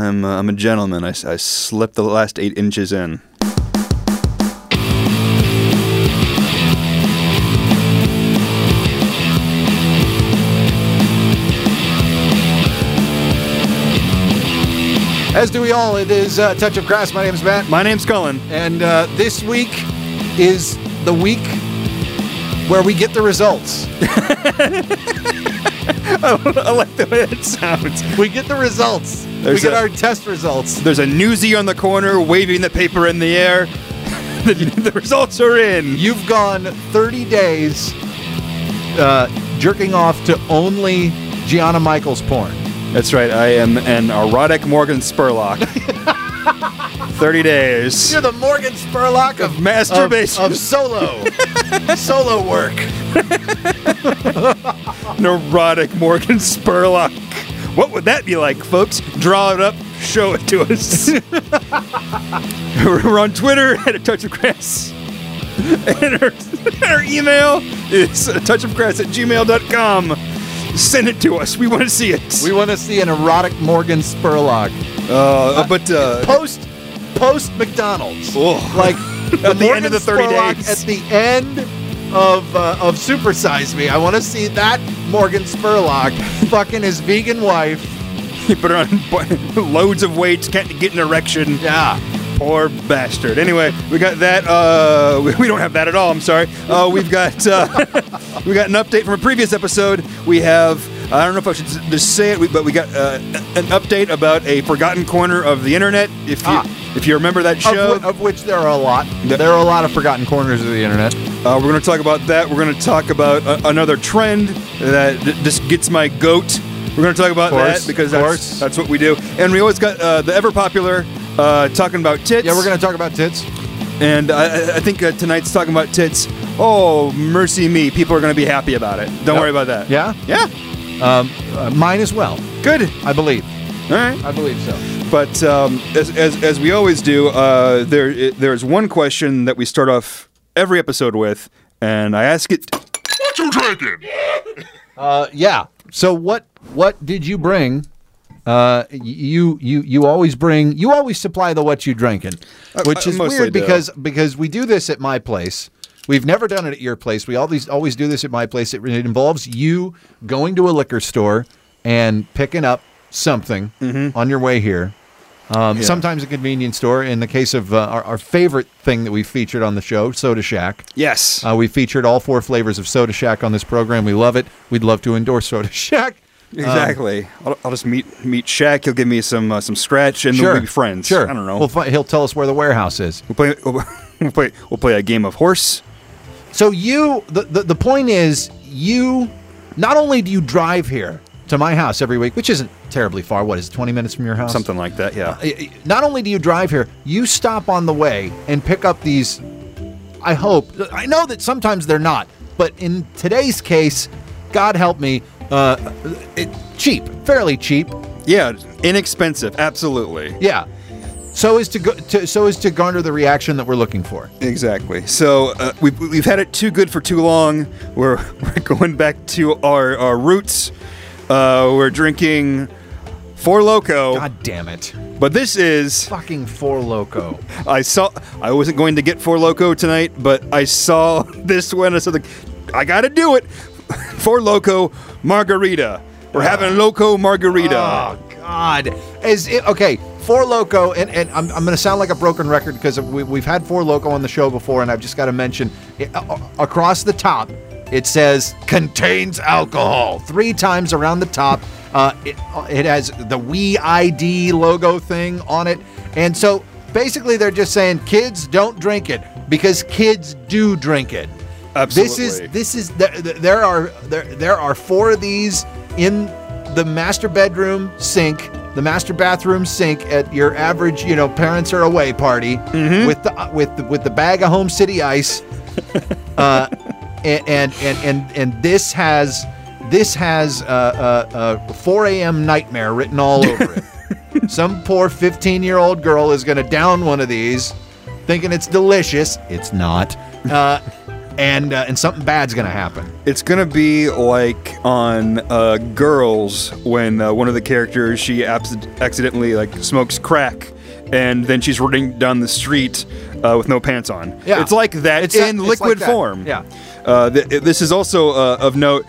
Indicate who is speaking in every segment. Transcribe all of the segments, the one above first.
Speaker 1: I'm uh, I'm a gentleman. I slipped the last eight inches in.
Speaker 2: As do we all. It is uh, Touch of Grass. My name is Matt.
Speaker 1: My name's Cullen.
Speaker 2: And uh, this week is the week where we get the results.
Speaker 1: I like the way it sounds.
Speaker 2: We get the results. we get
Speaker 1: a-
Speaker 2: our test results.
Speaker 1: There's a newsie on the corner waving the paper in the air. the, the results are in.
Speaker 2: You've gone 30 days uh, jerking off to only Gianna Michaels porn.
Speaker 1: That's right. I am an erotic Morgan Spurlock. 30 days.
Speaker 2: You're the Morgan Spurlock of
Speaker 1: Of masturbation.
Speaker 2: of, of solo solo work.
Speaker 1: An erotic Morgan Spurlock. What would that be like, folks? Draw it up, show it to us. We're on Twitter at a touch of grass. And our, our email is a touch of grass at gmail.com. Send it to us. We want to see it.
Speaker 2: We want to see an erotic Morgan Spurlock
Speaker 1: uh, but uh,
Speaker 2: post post McDonald's.
Speaker 1: Oh.
Speaker 2: Like
Speaker 1: At the end of the 30
Speaker 2: Spurlock
Speaker 1: days.
Speaker 2: At the end of uh, of Super Size Me, I want to see that Morgan Spurlock fucking his vegan wife.
Speaker 1: he put on loads of weights, can't get an erection.
Speaker 2: Yeah.
Speaker 1: Poor bastard. Anyway, we got that. Uh, we- don't have that at all. I'm sorry. Uh, we've got uh, we got an update from a previous episode. We have. I don't know if I should just say it, but we got uh, an update about a forgotten corner of the internet. If you
Speaker 2: Ah.
Speaker 1: if you remember that
Speaker 2: Of,
Speaker 1: show,
Speaker 2: of which there are a lot. There are a lot of forgotten corners of the internet.
Speaker 1: Uh, we're going to talk about that. We're going to talk about uh, another trend that d- just gets my goat. We're going to talk about
Speaker 2: Course,
Speaker 1: that because that's,
Speaker 2: course.
Speaker 1: that's what we do. And we always got uh, the ever popular uh, talking about tits.
Speaker 2: Yeah, we're going to talk about tits.
Speaker 1: And I, I- I think uh, tonight's talking about tits. Oh, mercy me. People are going to be happy about it. Don't worry about that.
Speaker 2: Yeah?
Speaker 1: Yeah.
Speaker 2: Um, uh, mine as well,
Speaker 1: Good.
Speaker 2: I believe.
Speaker 1: All right.
Speaker 2: I believe so.
Speaker 1: But um, as, as, as we always do, uh, there there's one question that we start off every episode with, and I ask it.
Speaker 3: What you drinking?
Speaker 2: Uh, yeah. So what what did you bring? Uh, you you you always bring you always supply the what you drinking, which
Speaker 1: I
Speaker 2: is
Speaker 1: mostly
Speaker 2: weird
Speaker 1: do.
Speaker 2: because because we do this at my place. We've never done it at your place. We always always do this at my place. It, it involves you going to a liquor store and picking up something on your way here. Um,
Speaker 1: Yeah.
Speaker 2: Sometimes a convenience store. In the case of uh, our, our favorite thing that we featured on the show, Soda Shaq.
Speaker 1: Yes.
Speaker 2: Uh, we featured all four flavors of Soda Shaq on this program. We love it. We'd love to endorse Soda Shaq.
Speaker 1: exactly. I'll, I'll just meet meet Shaq. He'll give me some uh, some scratch, and
Speaker 2: Sure,
Speaker 1: we'll be friends.
Speaker 2: Sure.
Speaker 1: I don't know.
Speaker 2: We'll fi- he'll tell us where the warehouse is.
Speaker 1: We'll play. We'll play. We'll play a game of horse.
Speaker 2: So you, the, the the point is, you not only do you drive here to my house every week, which isn't terribly far. What is it, twenty minutes from your house?
Speaker 1: Something like that. Yeah.
Speaker 2: Uh, Not only do you drive here, you stop on the way and pick up these. I hope. I know that sometimes they're not, but in today's case, God help me, uh, it, cheap, fairly cheap.
Speaker 1: Yeah. Inexpensive. Absolutely.
Speaker 2: Yeah. So as to go to so as to garner the reaction that we're looking for.
Speaker 1: Exactly. So uh, we've, we've had it too good for too long. We're, we're going back to our, our roots. Uh, we're drinking Four Loco,
Speaker 2: God damn it.
Speaker 1: but this is
Speaker 2: Fucking four loco.
Speaker 1: I saw. I wasn't going to get Four Loco tonight, but I saw this one. I said, like, I got to do it. Four Loco Margarita. We're having Loco Margarita.
Speaker 2: Oh God! Is it okay? Four Loco, and, and I'm, I'm going to sound like a broken record because we, we've had Four Loco on the show before, and I've just got to mention it, uh, across the top it says contains alcohol three times around the top. Uh, it, it has the We ID logo thing on it, and so basically they're just saying kids don't drink it because kids do drink it. Absolutely. This is this is there, there are there there are four of these in the master bedroom sink, the master bathroom sink at your average, you know, parents are away party with the with the, with the bag of home city ice. uh, and, and and and and this has this has uh, uh, uh, 4 a.m. nightmare written all over it. Some poor 15 year old girl is going to down one of these, thinking it's delicious. It's not. Uh, and uh, and something bad's gonna happen.
Speaker 1: It's gonna be like on uh, Girls when uh, one of the characters she abs- accidentally like smokes crack, and then she's running down the street uh, with no pants on.
Speaker 2: Yeah.
Speaker 1: it's like that
Speaker 2: It's
Speaker 1: in
Speaker 2: it's
Speaker 1: liquid
Speaker 2: like that.
Speaker 1: form.
Speaker 2: Yeah.
Speaker 1: Uh, th- this is also uh, of note.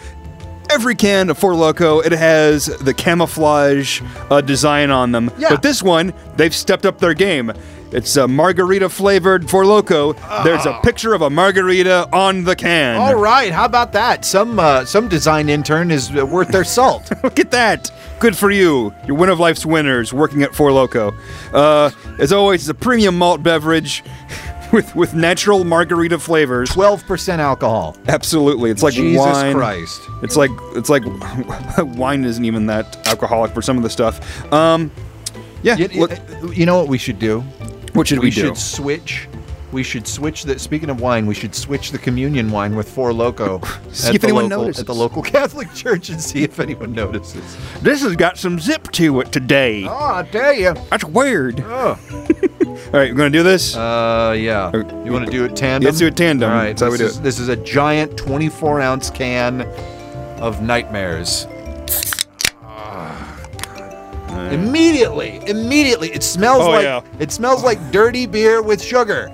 Speaker 1: Every can of Four Loco, it has the camouflage uh, design on them.
Speaker 2: Yeah.
Speaker 1: But this one, they've stepped up their game. It's a margarita flavored Four Loco. There's a picture of a margarita on the can.
Speaker 2: All right, how about that? Some uh, some design intern is worth their salt.
Speaker 1: Look at that. Good for you. You're one of life's winners working at Four Loco. Uh, as always, it's a premium malt beverage with, with natural margarita flavors.
Speaker 2: Twelve percent alcohol.
Speaker 1: Absolutely. It's like
Speaker 2: Jesus
Speaker 1: wine.
Speaker 2: Christ.
Speaker 1: It's like it's like wine isn't even that alcoholic for some of the stuff. Um, yeah.
Speaker 2: You,
Speaker 1: look,
Speaker 2: you know what we should do?
Speaker 1: What should we,
Speaker 2: We
Speaker 1: do?
Speaker 2: should switch. We should switch the. Speaking of wine, we should switch the communion wine with Four Loco.
Speaker 1: See
Speaker 2: at
Speaker 1: if
Speaker 2: the
Speaker 1: anyone
Speaker 2: local,
Speaker 1: notices.
Speaker 2: at the local Catholic church and see if anyone notices.
Speaker 1: This has got some zip to it today.
Speaker 2: Oh, I tell you.
Speaker 1: That's weird.
Speaker 2: Oh.
Speaker 1: All right, we're gonna do this.
Speaker 2: Uh, yeah. You want to do it tandem?
Speaker 1: Let's do it tandem.
Speaker 2: All right.
Speaker 1: That's we
Speaker 2: this
Speaker 1: do
Speaker 2: is,
Speaker 1: it.
Speaker 2: This is a giant 24 ounce can of nightmares. Immediately, immediately, it smells
Speaker 1: Oh,
Speaker 2: like
Speaker 1: yeah.
Speaker 2: it smells like dirty beer with sugar.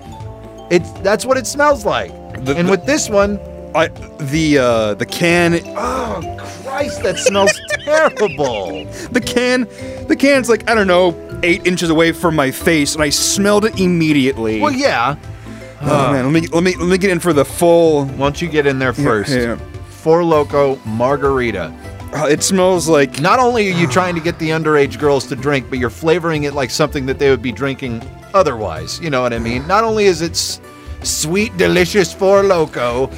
Speaker 2: It's that's what it smells like.
Speaker 1: The-
Speaker 2: and
Speaker 1: the-
Speaker 2: with this one,
Speaker 1: I the uh, the can
Speaker 2: oh Christ, that smells terrible.
Speaker 1: the can the can's like I don't know eight inches away from my face, and I smelled it immediately.
Speaker 2: Well, yeah.
Speaker 1: Oh man, let me let me let me get in for the full.
Speaker 2: Why don't you get in there first?
Speaker 1: yeah.
Speaker 2: Four Loco Margarita.
Speaker 1: Uh, it smells like
Speaker 2: Not only are you trying to get the underage girls to drink, but you're flavoring it like something that they would be drinking otherwise. You know what I mean? Not only is it s- sweet, delicious Four Loco,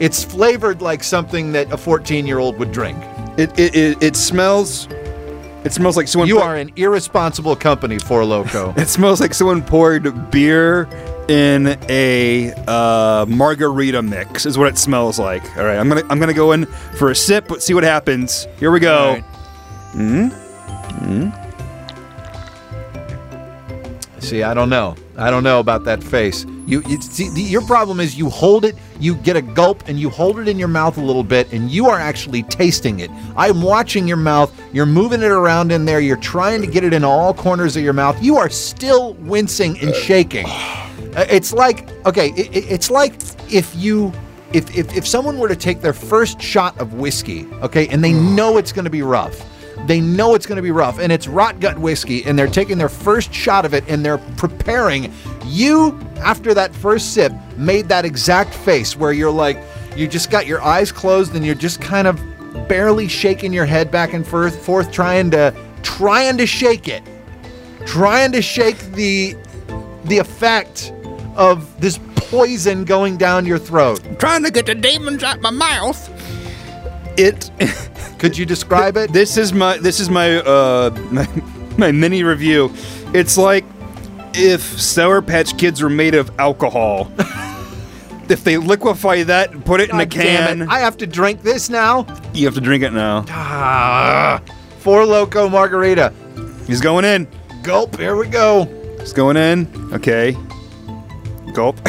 Speaker 2: it's flavored like something that a 14 year old would drink.
Speaker 1: it it, it, it smells. It smells like someone.
Speaker 2: You are an irresponsible company, Four Loco.
Speaker 1: It smells like someone poured beer in a uh, margarita mix. Is what it smells like. All right, I'm gonna I'm gonna go in for a sip. Let's see what happens. Here we go.
Speaker 2: Right. See, I don't know. I don't know about that face. You, you see, the, your problem is you hold it, you get a gulp, and you hold it in your mouth a little bit, and you are actually tasting it. I'm watching your mouth. You're moving it around in there. You're trying to get it in all corners of your mouth. You are still wincing and shaking. Uh, It's like okay, it, it- it's like if you. If, if, if someone were to take their first shot of whiskey, okay, and they know it's going to be rough, they know it's going to be rough, and it's rot gut whiskey, and they're taking their first shot of it, and they're preparing. You, after that first sip, made that exact face where you're like, you just got your eyes closed, and you're just kind of barely shaking your head back and forth, forth trying to trying to shake it, trying to shake the the effect of this poison going down your throat.
Speaker 1: Trying to get the demons out my mouth. It.
Speaker 2: Could you describe it?
Speaker 1: This is my this is my uh my, my mini review. It's like if Sour Patch Kids were made of alcohol. if they liquefy that and put it in a
Speaker 2: God
Speaker 1: can.
Speaker 2: I have to drink this now.
Speaker 1: you have to drink it now.
Speaker 2: Ah, Four Loco Margarita.
Speaker 1: He's going in.
Speaker 2: Gulp. Here we go.
Speaker 1: He's going in. Okay. Gulp.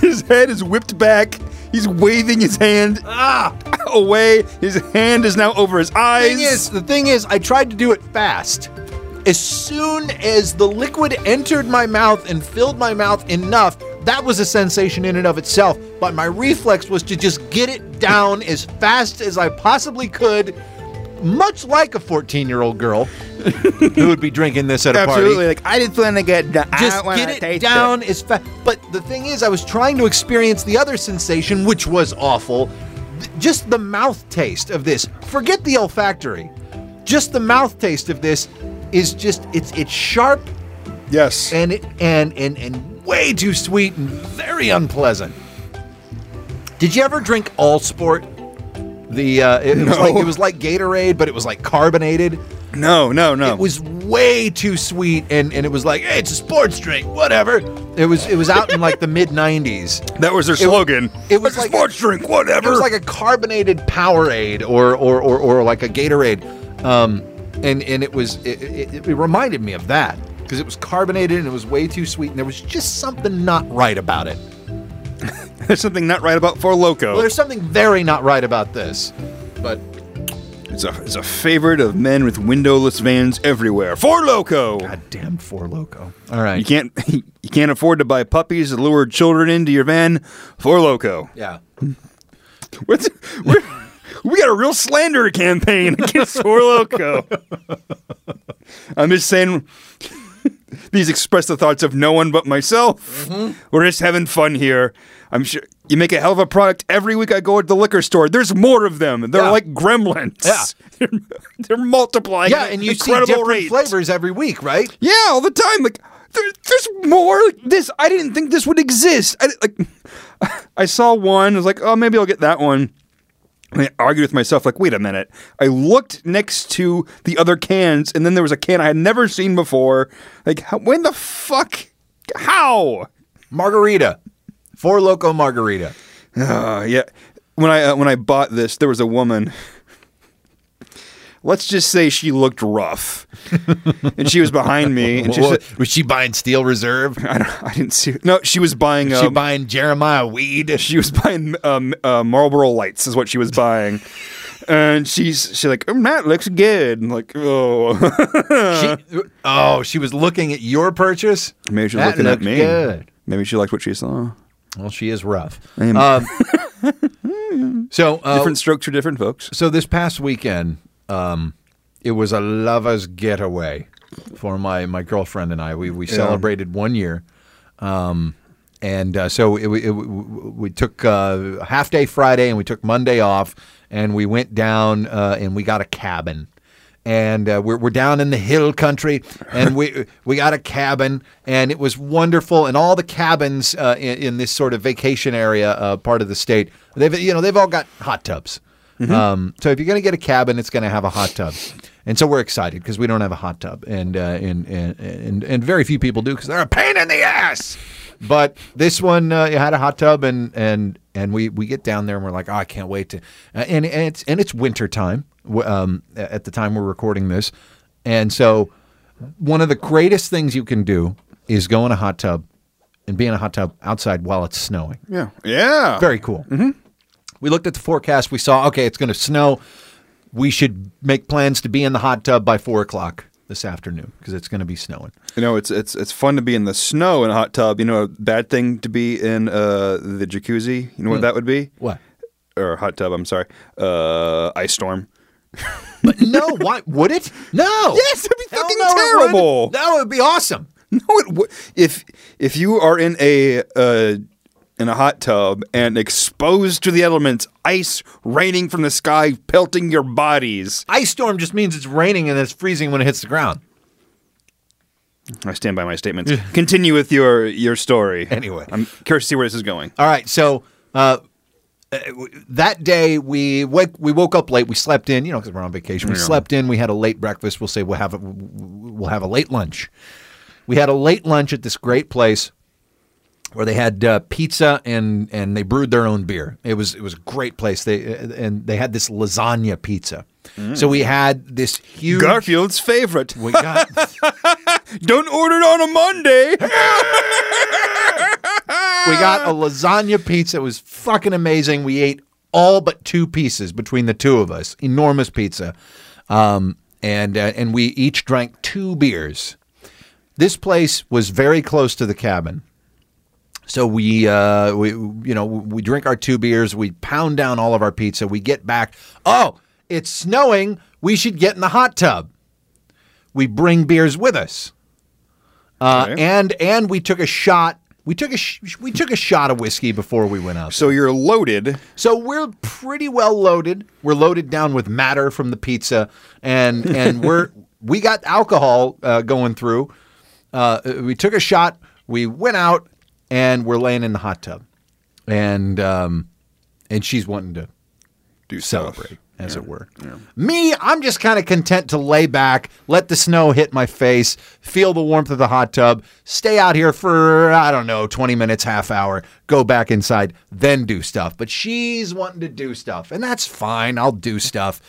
Speaker 1: his head is whipped back. He's waving his hand
Speaker 2: Ah.
Speaker 1: Away. His hand is now over his eyes.
Speaker 2: Thing is, the thing is, I tried to do it fast. As soon as the liquid entered my mouth and filled my mouth enough, that was a sensation in and of itself. But my reflex was to just get it down as fast as I possibly could, much like a 14 year old girl who would be drinking this at a party.
Speaker 1: Absolutely. Like I didn't want to get down.
Speaker 2: just get it down as fast. But the thing is, I was trying to experience the other sensation, which was awful. Just the mouth taste of this. Forget the olfactory. Just the mouth taste of this is just it's it's sharp
Speaker 1: Yes.
Speaker 2: and it and and and way too sweet and very unpleasant. Did you ever drink All Sport? The uh, it, it was like it was like Gatorade, but it was like carbonated.
Speaker 1: No, no, no.
Speaker 2: It was way too sweet, and, and it was like, hey, it's a sports drink, whatever. It was it was out in like the mid '90s.
Speaker 1: that was their slogan.
Speaker 2: it was
Speaker 1: It's a
Speaker 2: like
Speaker 1: sports drink, whatever.
Speaker 2: It was like a carbonated Powerade or or or, or like a Gatorade, um, and and it was it, it, it reminded me of that. because it was carbonated and it was way too sweet, and there was just something not right about it.
Speaker 1: There's something not right about Four Loco.
Speaker 2: Well, there's something very not right about this, but
Speaker 1: It's a it's a favorite of men with windowless vans everywhere. Four Loco.
Speaker 2: goddamn Four Loco. All right,
Speaker 1: You can't you can't afford to buy puppies to lure children into your van. Four Loco.
Speaker 2: yeah.
Speaker 1: What's, we're, we got a real slander campaign against Four Loco. I'm just saying. These express the thoughts of no one but myself. Mm-hmm. We're just having fun here. I'm sure you make a hell of a product every week. I go to the liquor store. There's more of them. They're
Speaker 2: Yeah.
Speaker 1: like gremlins.
Speaker 2: Yeah.
Speaker 1: they're, they're multiplying.
Speaker 2: Yeah, and you see
Speaker 1: incredible
Speaker 2: different
Speaker 1: rates.
Speaker 2: flavors every week, right?
Speaker 1: Yeah, all the time. Like there, there's more. Like, this I didn't think this would exist. I, like I saw one. I was like, oh, maybe I'll get that one. And I argued with myself, like, wait a minute. I looked next to the other cans, and then there was a can I had never seen before. Like, how, when the fuck? How?
Speaker 2: Margarita, Four Loco Margarita.
Speaker 1: Uh, yeah. When I uh, when I bought this, there was a woman. Let's just say she looked rough, and she was behind me, and she said,
Speaker 2: was she buying Steel Reserve?
Speaker 1: I, don't, I didn't see. Her. No, she was buying.
Speaker 2: she
Speaker 1: um,
Speaker 2: buying Jeremiah weed?
Speaker 1: she was buying um, uh, Marlboro Lights, is what she was buying. And she's she's like, oh, that looks good. I'm like, oh,
Speaker 2: She, oh, she was looking at your purchase.
Speaker 1: maybe she was
Speaker 2: That
Speaker 1: looking at me.
Speaker 2: good.
Speaker 1: Maybe she liked what she saw.
Speaker 2: Well, she is rough. Um, so, uh,
Speaker 1: Different strokes for different folks.
Speaker 2: so this past weekend, um, it was a lovers getaway for my my girlfriend and I. We we celebrated one year, um, and uh, so it, it, we took uh, a half day Friday and we took Monday off, and we went down uh, and we got a cabin. And uh, we're, we're down in the hill country, and we we got a cabin, and it was wonderful. And all the cabins uh, in, in this sort of vacation area uh, part of the state, they've you know they've all got hot tubs. Um, so if you're going to get a cabin, it's going to have a hot tub, and so we're excited because we don't have a hot tub, and uh, and, and and and very few people do because they're a pain in the ass. But this one uh, it had a hot tub, and and and we we get down there and we're like, oh, I can't wait to, uh, and, and it's and it's winter time um, at the time we're recording this, and so one of the greatest things you can do is go in a hot tub and be in a hot tub outside while it's snowing.
Speaker 1: Yeah, yeah.
Speaker 2: Very cool. Mm-hmm. We looked at the forecast. We saw, okay, it's going to snow. We should make plans to be in the hot tub by four o'clock this afternoon because it's going to be snowing.
Speaker 1: You know, it's it's it's fun to be in the snow in a hot tub. You know, a bad thing to be in uh, the jacuzzi. You know what that would be?
Speaker 2: What?
Speaker 1: Or hot tub. I'm sorry. Uh, ice storm.
Speaker 2: But no, why would it? No.
Speaker 1: Yes, it'd be
Speaker 2: Hell
Speaker 1: fucking
Speaker 2: no, it wouldn't.
Speaker 1: terrible.
Speaker 2: No, it would be awesome.
Speaker 1: No, it would. if if you are in a uh, in a hot tub and exposed to the elements, ice raining from the sky, pelting your bodies.
Speaker 2: Ice storm just means it's raining and it's freezing when it hits the ground.
Speaker 1: I stand by my statements. Continue with your your story.
Speaker 2: Anyway.
Speaker 1: I'm curious to see where this is going.
Speaker 2: All right, so uh, uh, that day we wake, we woke up late. We slept in, you know, because we're on vacation. We slept in. We had a late breakfast. We'll say we'll have a, we'll have a late lunch. We had a late lunch at this great place where they had uh, pizza and and they brewed their own beer. It was it was a great place. They uh, and they had this lasagna pizza. So we had this huge.
Speaker 1: Garfield's favorite.
Speaker 2: We got
Speaker 1: Don't order it on a Monday.
Speaker 2: we got a lasagna pizza. It was fucking amazing. We ate all but two pieces between the two of us. Enormous pizza, um, and uh, and we each drank two beers. This place was very close to the cabin, so we uh, we you know we drink our two beers. We pound down all of our pizza. We get back. Oh, it's snowing. We should get in the hot tub. We bring beers with us. Uh,
Speaker 1: Okay.
Speaker 2: and and we took a shot. We took a sh- we took a shot of whiskey before we went out.
Speaker 1: so you're loaded.
Speaker 2: So we're pretty well loaded. We're loaded down with matter from the pizza, and and we're we got alcohol uh, going through. Uh, we took a shot. We went out, and we're laying in the hot tub, and um, and she's wanting to
Speaker 1: Do stuff.
Speaker 2: celebrate, as it were. Me, I'm just kind of content to lay back, let the snow hit my face, feel the warmth of the hot tub, stay out here for, I don't know, 20 minutes, half hour, go back inside, then do stuff. But she's wanting to do stuff, and that's fine. I'll do stuff.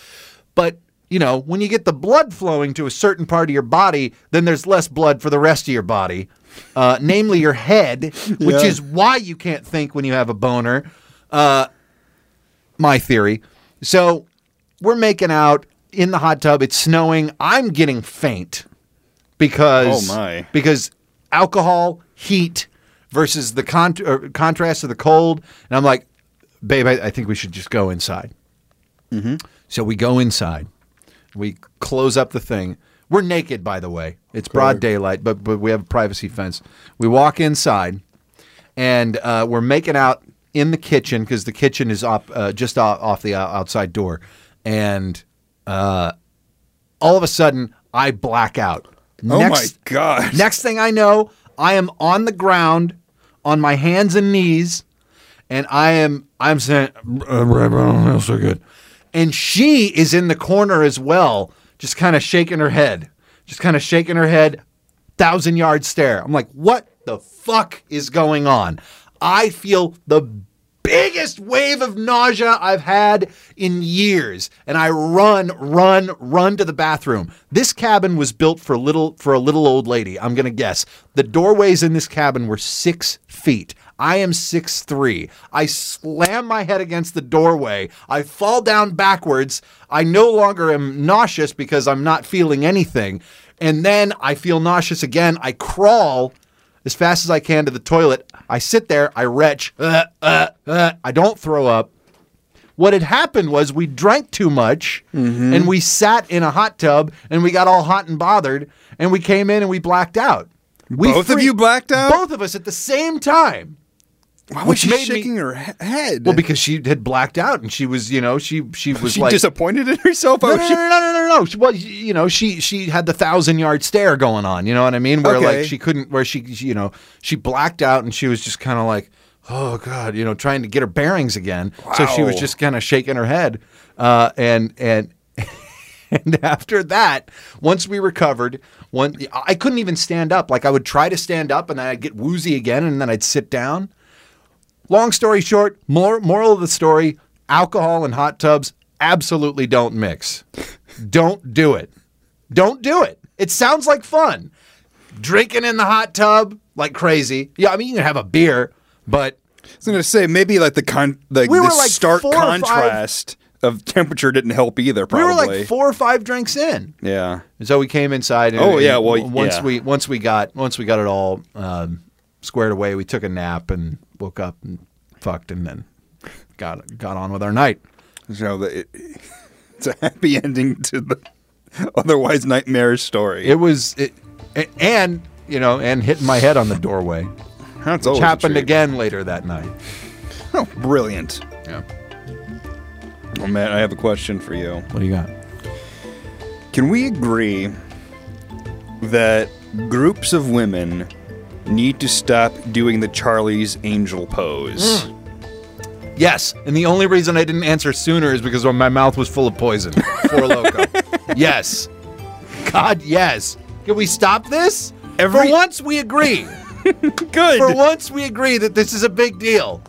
Speaker 2: But you know, when you get the blood flowing to a certain part of your body, then there's less blood for the rest of your body, uh, namely your head, which
Speaker 1: Yeah.
Speaker 2: is why you can't think when you have a boner. Uh, my theory. So we're making out in the hot tub. It's snowing. I'm getting faint because
Speaker 1: Oh, my.
Speaker 2: because alcohol, heat versus the con- contrast of the cold, and I'm like, babe, I, I think we should just go inside.
Speaker 1: Mm-hmm.
Speaker 2: So we go inside. We close up the thing. We're naked, by the way. It's broad daylight, but but we have a privacy fence. We walk inside, and uh, we're making out in the kitchen because the kitchen is up uh, just off, off the o- outside door, and uh, all of a sudden I black out.
Speaker 1: Oh my God.
Speaker 2: Next thing I know, I am on the ground on my hands and knees, and I am I'm saying, "Uh, I don't feel so good. And she is in the corner as well, just kind of shaking her head, just kind of shaking her head, thousand yard stare. I'm like, what the fuck is going on? I feel the biggest wave of nausea I've had in years and I run run run to the bathroom. This cabin was built for little for a little old lady, I'm going to guess. The doorways in this cabin were 6 feet. I am six three. I slam my head against the doorway. I fall down backwards. I no longer am nauseous because I'm not feeling anything. And then I feel nauseous again. I crawl as fast as I can to the toilet. I sit there, I retch, uh, uh, uh, I don't throw up. What had happened was we drank too much and we sat in a hot tub and we got all hot and bothered and we came in and we blacked out. We
Speaker 1: Both of you blacked out?
Speaker 2: Both of us at the same time.
Speaker 1: Why was she
Speaker 2: made me-
Speaker 1: shaking her head?
Speaker 2: Well, because she had blacked out and she was, you know, she she was
Speaker 1: she
Speaker 2: like
Speaker 1: disappointed in herself.
Speaker 2: no,
Speaker 1: Oh,
Speaker 2: no,
Speaker 1: she-
Speaker 2: no, no, no, no, no. She, well, you know, she she had the thousand yard stare going on. You know what I mean? Where
Speaker 1: Okay.
Speaker 2: like she couldn't, where she, she, you know, she blacked out and she was just kind of like, oh god, you know, trying to get her bearings again. So she was just kind of shaking her head, uh, and and. And after that, once we recovered, one I couldn't even stand up. Like I would try to stand up, and then I'd get woozy again, and then I'd sit down. Long story short, more moral of the story: alcohol and hot tubs absolutely don't mix. don't do it. Don't do it. It sounds like fun. Drinking in the hot tub like crazy. Yeah, I mean you can have a beer, but
Speaker 1: I was gonna say maybe like the con the,
Speaker 2: We
Speaker 1: the
Speaker 2: like
Speaker 1: stark
Speaker 2: four or five-
Speaker 1: contrast of temperature didn't help either. Probably we
Speaker 2: were like four or five drinks in.
Speaker 1: yeah.
Speaker 2: And so we came inside. And
Speaker 1: Oh, yeah, well,
Speaker 2: once
Speaker 1: yeah.
Speaker 2: we once we got once we got it all um, squared away, we took a nap and woke up and fucked, and then got got on with our night.
Speaker 1: So the, it, it's a happy ending to the otherwise nightmarish story.
Speaker 2: It was it, a- and you know and hitting my head on the doorway,
Speaker 1: That's
Speaker 2: which happened again later that night.
Speaker 1: Oh, brilliant.
Speaker 2: Yeah.
Speaker 1: Well, Matt, I have a question for you.
Speaker 2: What do you got?
Speaker 1: Can we agree that groups of women need to stop doing the Charlie's Angel pose?
Speaker 2: Hmm. Yes, and the only reason I didn't answer sooner is because my mouth was full of poison. Four loco. yes. God, yes. Can we stop this?
Speaker 1: Every-
Speaker 2: For once, we agree.
Speaker 1: Good.
Speaker 2: For once, we agree that this is a big deal.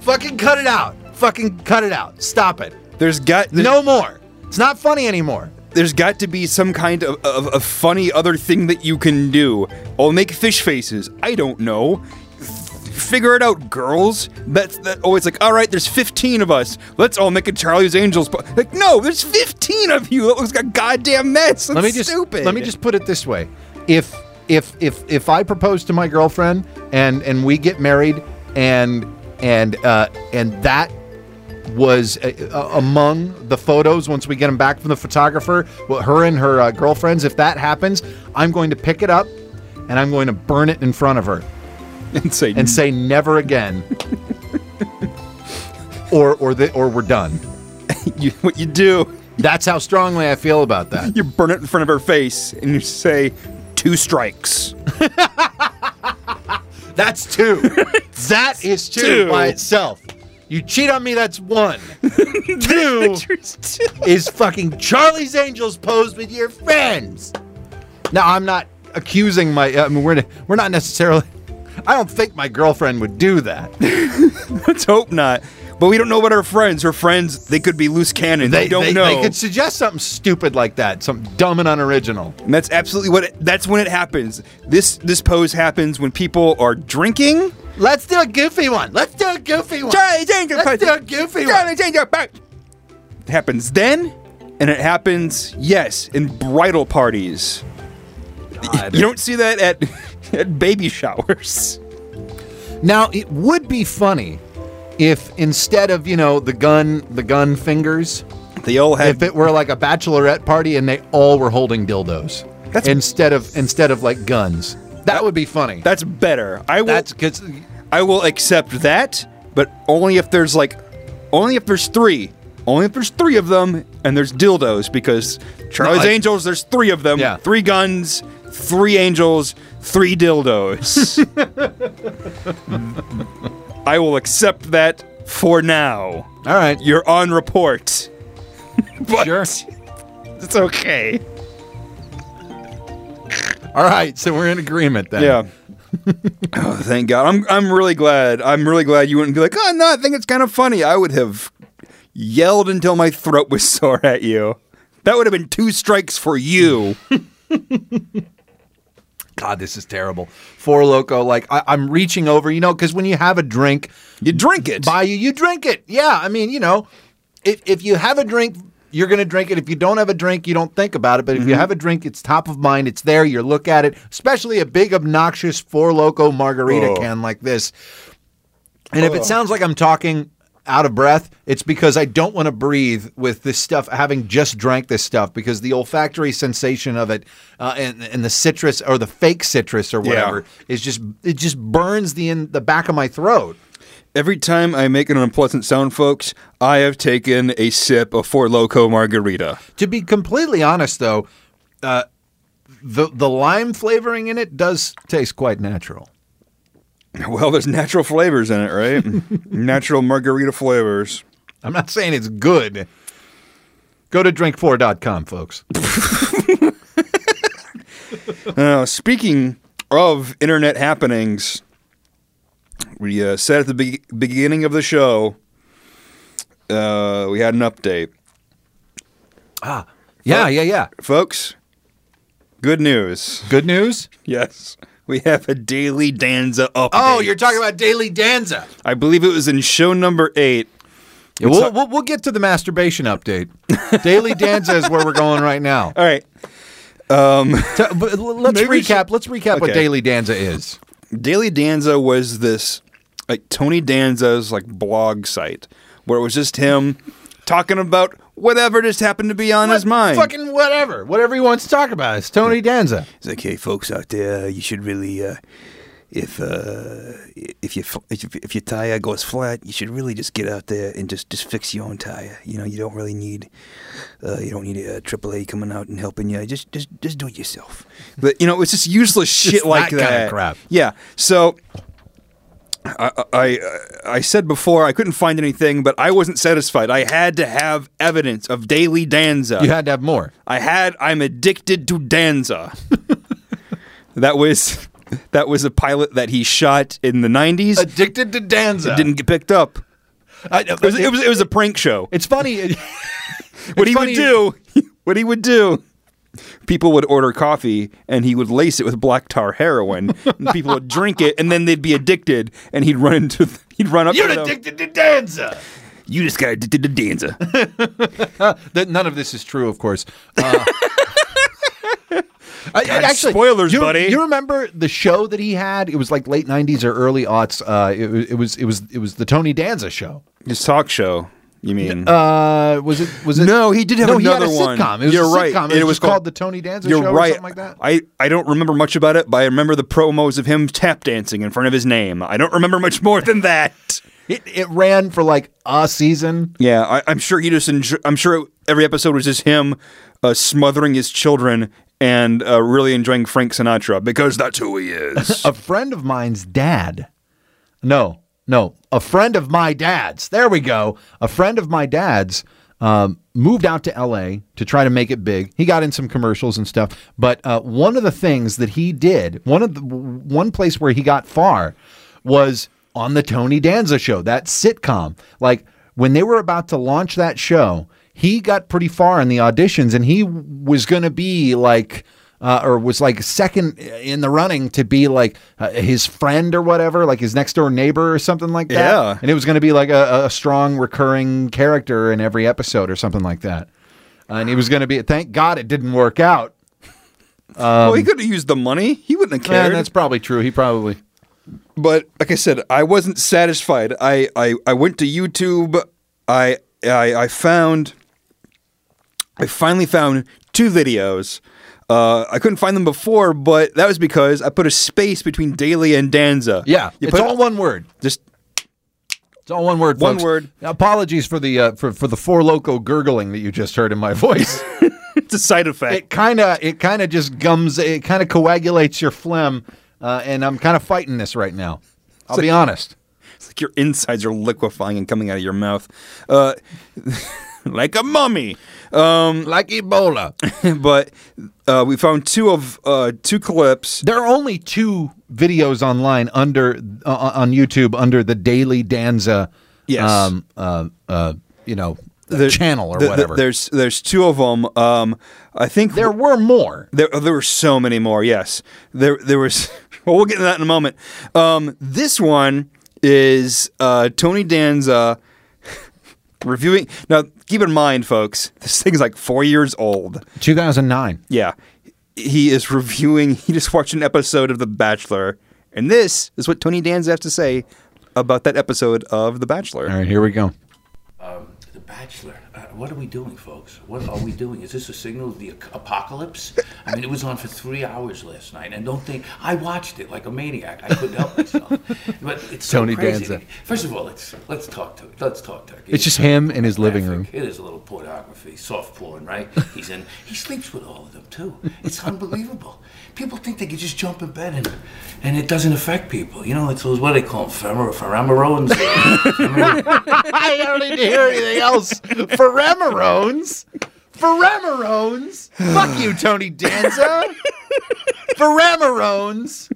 Speaker 2: Fucking cut it out. Fucking cut it out. Stop it.
Speaker 1: There's got there's,
Speaker 2: No more. It's not funny anymore.
Speaker 1: There's got to be some kind of, of, of funny other thing that you can do. Oh, make fish faces. I don't know. Figure it out, girls. That's that. Oh, it's like, all right, there's 15 of us. Let's all make a Charlie's Angels. Po-. Like, no, there's 15 of you. That looks like a goddamn mess. That's
Speaker 2: let me just
Speaker 1: stupid.
Speaker 2: let me just put it this way: if if if if I propose to my girlfriend and and we get married and and uh, and that was uh, uh, among the photos once we get them back from the photographer, well, her and her uh, girlfriends. If that happens, I'm going to pick it up and I'm going to burn it in front of her
Speaker 1: and say,
Speaker 2: and say never again. or or the, or we're done.
Speaker 1: you, what you do.
Speaker 2: That's how strongly I feel about that.
Speaker 1: You burn it in front of her face and you say, two strikes.
Speaker 2: That's two. that is two,
Speaker 1: Two.
Speaker 2: by itself. You cheat on me, that's one. two is fucking Charlie's Angels posed with your friends. Now, I'm not accusing my. I mean, we're we're not necessarily. I don't think my girlfriend would do that.
Speaker 1: Let's hope not. But we don't know about our friends. Her friends, they could be loose cannons.
Speaker 2: They
Speaker 1: we don't
Speaker 2: they,
Speaker 1: know.
Speaker 2: They could suggest something stupid like that, something dumb and unoriginal.
Speaker 1: and that's absolutely what. It, that's when it happens. This this pose happens when people are drinking.
Speaker 2: Let's do a goofy one. Let's do a goofy one.
Speaker 1: Charlie Danger
Speaker 2: Let's do a goofy one.
Speaker 1: Charlie Danger It happens then, and it happens yes in bridal parties.
Speaker 2: God.
Speaker 1: You don't see that at at baby showers.
Speaker 2: Now it would be funny if instead of you know the gun, the gun fingers,
Speaker 1: They all had
Speaker 2: if it were like a bachelorette party and they all were holding dildos
Speaker 1: That's-
Speaker 2: instead of instead of like guns. That would be funny.
Speaker 1: That's better. I will.
Speaker 2: That's because
Speaker 1: I will accept that, but only if there's like, only if there's three. Only if there's three of them and there's dildos because Charlie's
Speaker 2: I-
Speaker 1: Angels. There's three of them.
Speaker 2: Yeah.
Speaker 1: Three guns, three angels, three dildos. I will accept that for now.
Speaker 2: all right,
Speaker 1: You're on report. but
Speaker 2: Sure.
Speaker 1: It's okay.
Speaker 2: all right. So we're in agreement then.
Speaker 1: Yeah. oh, thank God. I'm I'm really glad. I'm really glad you wouldn't be like, oh no, I think it's kind of funny. I would have yelled until my throat was sore at you. That would have been two strikes for you.
Speaker 2: God, this is terrible. Four Loco, like I, I'm reaching over, you know, because when you have a drink
Speaker 1: You drink it.
Speaker 2: by you, you drink it. Yeah, I mean, you know, if if you have a drink, you're gonna drink it. If you don't have a drink, you don't think about it. But if you have a drink, it's top of mind. It's there. You look at it, especially a big obnoxious Four Loco margarita
Speaker 1: Oh.
Speaker 2: can like this. And if it sounds like I'm talking out of breath, it's because I don't want to breathe with this stuff, having just drank this stuff, because the olfactory sensation of it uh, and, and the citrus or the fake citrus or whatever is just it just burns the in the back of my throat.
Speaker 1: Every time I make an unpleasant sound, folks, I have taken a sip of Four Loco margarita.
Speaker 2: To be completely honest, though, uh, the the lime flavoring in it does taste quite natural.
Speaker 1: Well, there's natural flavors in it, right? natural margarita flavors.
Speaker 2: I'm not saying it's good. Go to drink4.com, folks.
Speaker 1: Uh, speaking of internet happenings, we uh, said at the be- beginning of the show uh, we had an update.
Speaker 2: Ah, yeah, yeah, yeah.
Speaker 1: Folks, good news.
Speaker 2: Good news.
Speaker 1: Yes, we have a daily Danza update.
Speaker 2: Oh, you're talking about Daily Danza.
Speaker 1: I believe it was in show number eight.
Speaker 2: Yeah, we'll, we'll, we'll get to the masturbation update. Daily Danza is where we're going right now.
Speaker 1: All right.
Speaker 2: But let's recap. Let's recap what Daily Danza is.
Speaker 1: Daily Danza was this like Tony Danza's like blog site where it was just him talking about whatever just happened to be on his mind.
Speaker 2: Fucking whatever. Whatever he wants to talk about. It's Tony Danza.
Speaker 1: It's like, hey, folks out there, you should really, uh, if uh, if you if, if your tire goes flat, you should really just get out there and just, just fix your own tire. You know, you don't really need uh, you don't need a AAA coming out and helping you. Just just just do it yourself. But you know, it's just useless shit like
Speaker 2: that
Speaker 1: that.
Speaker 2: kinda crap.
Speaker 1: Yeah. So. I, I I said before I couldn't find anything, but I wasn't satisfied. I had to have evidence of Daily Danza.
Speaker 2: You had to have more.
Speaker 1: I had I'm addicted to Danza. that was that was a pilot that he shot in the 90s.
Speaker 2: Addicted to Danza.
Speaker 1: It didn't get picked up.
Speaker 2: I,
Speaker 1: It was, it was it was a prank show.
Speaker 2: it's funny. it-
Speaker 1: What he
Speaker 2: funny-
Speaker 1: would do, what he would do, people would order coffee and he would lace it with black tar heroin. and people would drink it and then they'd be addicted and he'd run into he'd run up
Speaker 2: You're
Speaker 1: to them.
Speaker 2: addicted to Danza.
Speaker 1: You just got addicted to Danza.
Speaker 2: That none of this is true, of course. Uh,
Speaker 1: God,
Speaker 2: actually,
Speaker 1: spoilers,
Speaker 2: you,
Speaker 1: buddy.
Speaker 2: You remember the show that he had? It was like late '90s or early aughts. Uh, it, was- it was it was it was the Tony Danza show.
Speaker 1: His talk show, you mean?
Speaker 2: Uh, was it was it?
Speaker 1: No, he did have
Speaker 2: no, he
Speaker 1: another
Speaker 2: had a
Speaker 1: one.
Speaker 2: sitcom. It was
Speaker 1: You're
Speaker 2: a
Speaker 1: right.
Speaker 2: sitcom. It,
Speaker 1: it
Speaker 2: was
Speaker 1: was
Speaker 2: called
Speaker 1: called-
Speaker 2: the Tony Danza
Speaker 1: You're
Speaker 2: show
Speaker 1: right.
Speaker 2: or something like that.
Speaker 1: I, I don't remember much about it, but I remember the promos of him tap dancing in front of his name. I don't remember much more than that.
Speaker 2: It, it ran for like a season.
Speaker 1: Yeah, I, I'm sure he just. Enjo- I'm sure every episode was just him uh, smothering his children and uh, really enjoying Frank Sinatra because that's who he is.
Speaker 2: A friend of mine's dad. No, no, a friend of my dad's. There we go. A friend of my dad's um, moved out to L.A. to try to make it big. He got in some commercials and stuff. But uh, one of the things that he did, one of the one place where he got far, was on the Tony Danza show, that sitcom. Like when they were about to launch that show, he got pretty far in the auditions, and he was going to be like. Uh, or was like second in the running to be like uh, his friend or whatever, like his next door neighbor or something like that.
Speaker 1: Yeah.
Speaker 2: And it was going to be like a, a strong recurring character in every episode or something like that. and he was going to be, thank God it didn't work out.
Speaker 1: well, he could have used the money. He wouldn't have cared.
Speaker 2: that's probably true. He probably.
Speaker 1: but like I said, I wasn't satisfied. I I, I went to YouTube. I, I I found. I finally found two videos. Uh, I couldn't find them before, but that was because I put a space between Daily and Danza.
Speaker 2: Yeah,
Speaker 1: you
Speaker 2: it's
Speaker 1: put
Speaker 2: all one word.
Speaker 1: just
Speaker 2: It's all one word.
Speaker 1: One
Speaker 2: folks.
Speaker 1: word.
Speaker 2: Apologies for the uh, for for the four loco gurgling that you just heard in my voice.
Speaker 1: it's a side effect.
Speaker 2: it kind of it kind of just gums. It kind of coagulates your phlegm, uh, and I'm kind of fighting this right now. I'll be honest.
Speaker 1: It's like your insides are liquefying and coming out of your mouth, uh, like a mummy. Um,
Speaker 2: Like Ebola.
Speaker 1: but uh, we found two of uh, two clips.
Speaker 2: There are only two videos online under uh, on YouTube under the Daily Danza,
Speaker 1: Yes.
Speaker 2: um, uh, uh, you know,
Speaker 1: The-
Speaker 2: channel or
Speaker 1: the- the-
Speaker 2: whatever.
Speaker 1: there's there's two of them. Um, I think
Speaker 2: there were more.
Speaker 1: There, there were so many more. Yes, there there was. Well, we'll get to that in a moment. Um, this one is uh, Tony Danza reviewing. Now, keep in mind, folks, this thing's like four years old.
Speaker 2: 2009.
Speaker 1: Yeah, he is reviewing. He just watched an episode of The Bachelor, and this is what Tony Danza has to say about that episode of The Bachelor.
Speaker 2: All right, here we go.
Speaker 3: Um, the Bachelor. What are we doing, folks? What are we doing? Is this a signal of the apocalypse? I mean, it was on for three hours last night, and don't think I watched it like a maniac. I couldn't help myself. But it's so
Speaker 2: Tony
Speaker 3: crazy.
Speaker 2: Danza.
Speaker 3: First of all, let's let's talk to let's talk to.
Speaker 2: It's just him in his living room.
Speaker 3: It is a little pornography, soft porn, right? He's in. He sleeps with all of them too. It's unbelievable. People think they can just jump in bed and and it doesn't affect people. You know, it's those what do they call them, pheromones.
Speaker 2: I don't need to hear anything else. Pheromones? Pheromones? Fuck you, Tony Danza. Pheromones?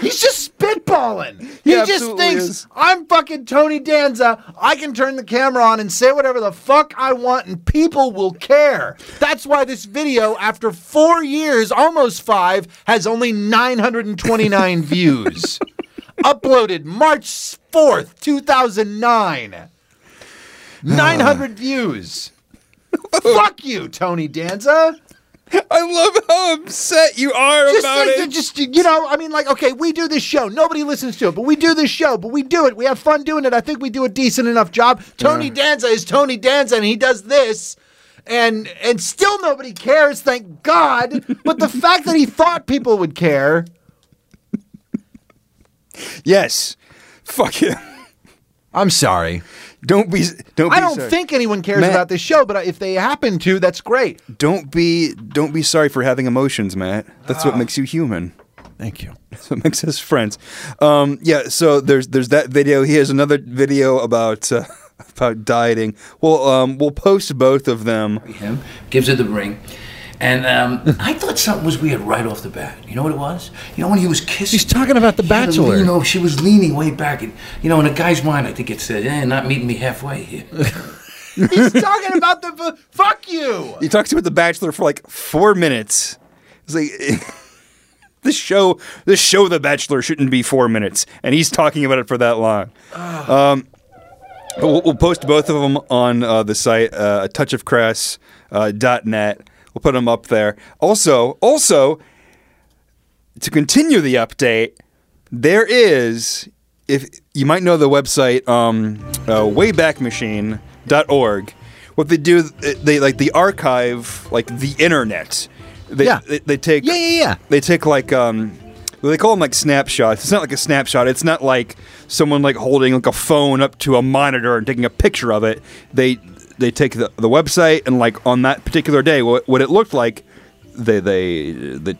Speaker 2: He's just spitballing. He
Speaker 1: He
Speaker 2: just thinks
Speaker 1: is.
Speaker 2: I'm fucking Tony Danza. I can turn the camera on and say whatever the fuck I want, and people will care. That's why this video, after four years, almost five, has only 929 views. Uploaded March 4th, 2009. 900 views. Fuck you, Tony Danza.
Speaker 1: I love how upset you are
Speaker 2: Just
Speaker 1: about
Speaker 2: like
Speaker 1: it.
Speaker 2: just you know, I mean, like, okay, we do this show. Nobody listens to it, but we do this show. But we do it. We have fun doing it. I think we do a decent enough job. Tony Danza is Tony Danza, and he does this. And and still nobody cares, thank God. But the fact that he thought people would care,
Speaker 1: yes, fuck you.
Speaker 2: I'm sorry.
Speaker 1: Don't be. Don't. Be
Speaker 2: I don't
Speaker 1: sorry.
Speaker 2: think anyone cares
Speaker 1: Matt-
Speaker 2: about this show, but if they happen to, that's great.
Speaker 1: Don't be. Don't be sorry for having emotions, Matt. That's
Speaker 2: Ah.
Speaker 1: what makes you human.
Speaker 2: Thank you.
Speaker 1: That's what makes us friends. Um, yeah. So there's there's that video. He has another video about uh, about dieting. Well, um, we'll post both of them.
Speaker 3: him, gives her the ring. And um, I thought something was weird right off the bat. You know what it was? You know when he was kissing.
Speaker 2: He's talking about The
Speaker 3: he had to
Speaker 2: Bachelor.
Speaker 3: lean know she was leaning way back, and you know, in a guy's mind, I think it said, "Eh, not meeting me halfway here."
Speaker 2: He's talking about the fuck you.
Speaker 1: He talks about the Bachelor for like four minutes. It's like. This show, this show, The Bachelor, shouldn't be four minutes, and he's talking about it for that long. Um, but we'll, we'll post both of them on uh, the site, uh, touchofgrass.net. Uh, dot net. We'll put them up there. Also, also, to continue the update, there is, if you might know the website, um, uh, waybackmachine.org. What they do, they like the archive, like the internet. They,
Speaker 2: Yeah.
Speaker 1: they, they take
Speaker 2: Yeah, yeah, yeah.
Speaker 1: they take like um they call them like snapshots. It's not like a snapshot. It's not like someone like holding like a phone up to a monitor and taking a picture of it. They they take the, the website and like on that particular day what, what it looked like they they the.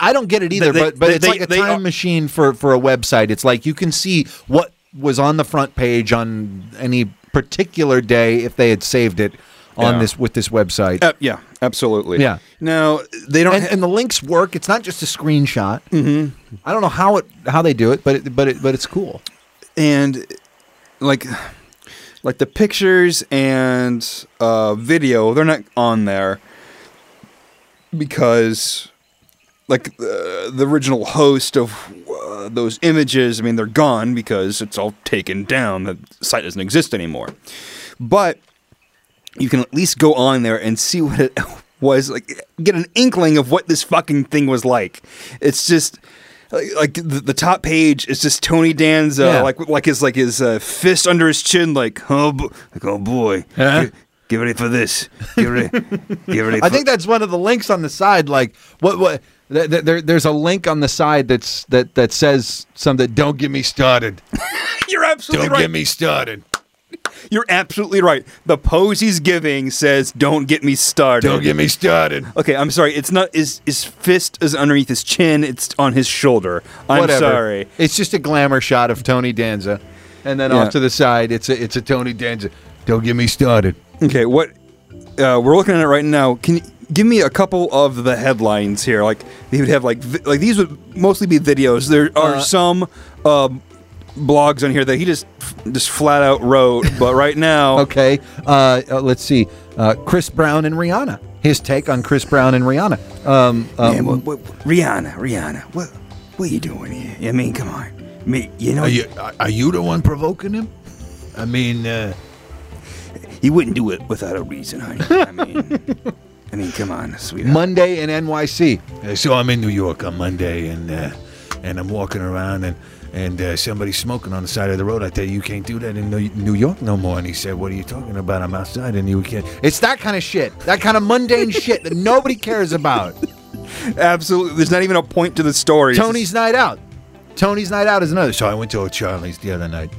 Speaker 2: I, don't get it either,
Speaker 1: They-
Speaker 2: but but
Speaker 1: they-
Speaker 2: it's
Speaker 1: they-
Speaker 2: like a time machine for for a website. It's like you can see what was on the front page on any particular day if they had saved it on
Speaker 1: Yeah.
Speaker 2: this with this website.
Speaker 1: uh, yeah absolutely
Speaker 2: Yeah.
Speaker 1: now they don't
Speaker 2: and,
Speaker 1: ha-
Speaker 2: and the links work. It's not just a screenshot. Mm-hmm. I don't know how it how they do it, but it, but it, but it's cool.
Speaker 1: and like like the pictures and uh, video they're not on there because like uh, the original host of uh, those images i mean they're gone because it's all taken down. The site doesn't exist anymore. But you can at least go on there and see what it was like get an inkling of what this fucking thing was like. It's just like, the, the top page is just Tony Danza
Speaker 2: Yeah.
Speaker 1: like like his like his uh, fist under his chin like oh bo- like oh boy
Speaker 2: Huh?
Speaker 1: get, get ready for this get ready get ready
Speaker 2: I think that's one of the links on the side. Like what? What? th- th- There, there's a link on the side that's that that says something. Don't get me started.
Speaker 1: you're absolutely
Speaker 2: Don't
Speaker 1: right
Speaker 2: get me started.
Speaker 1: You're absolutely right the pose he's giving says don't get me started
Speaker 2: Don't get me started.
Speaker 1: Okay, I'm sorry. It's not his his fist is underneath his chin. It's on his shoulder. I'm
Speaker 2: Whatever.
Speaker 1: sorry.
Speaker 2: It's just a glamour shot of Tony Danza, and then
Speaker 1: Yeah.
Speaker 2: off to the side, it's a it's a Tony Danza. Don't get me started.
Speaker 1: Okay, what uh, we're looking at it right now. Can you give me a couple of the headlines here? Like he would have like vi- like these would mostly be videos. There are
Speaker 2: Uh,
Speaker 1: some uh, blogs on here that he just just flat out wrote. but right now,
Speaker 2: Okay, uh, uh, let's see. Uh, Chris Brown and Rihanna. His take on Chris Brown and Rihanna. Um, um,
Speaker 1: Man, what, what, Rihanna, Rihanna, what what are you doing here? I mean, come on. I mean, you know,
Speaker 4: Are you are you the one provoking him? I mean, uh,
Speaker 1: he wouldn't do it without a reason, honey. I mean, I mean, come on, sweetheart.
Speaker 2: Monday in NYC.
Speaker 4: uh, so I'm in New York on Monday, and uh, and I'm walking around, and and uh, somebody's smoking on the side of the road. I tell you, you can't do that in New York no more. And he said, "What are you talking about? I'm outside, and you can't."
Speaker 2: It's that kind of shit. That kind of mundane shit that nobody cares about.
Speaker 1: Absolutely. There's not even a point to the story.
Speaker 2: Tony's night out. Tony's night out is another.
Speaker 4: So I went to a Charlie's the other night,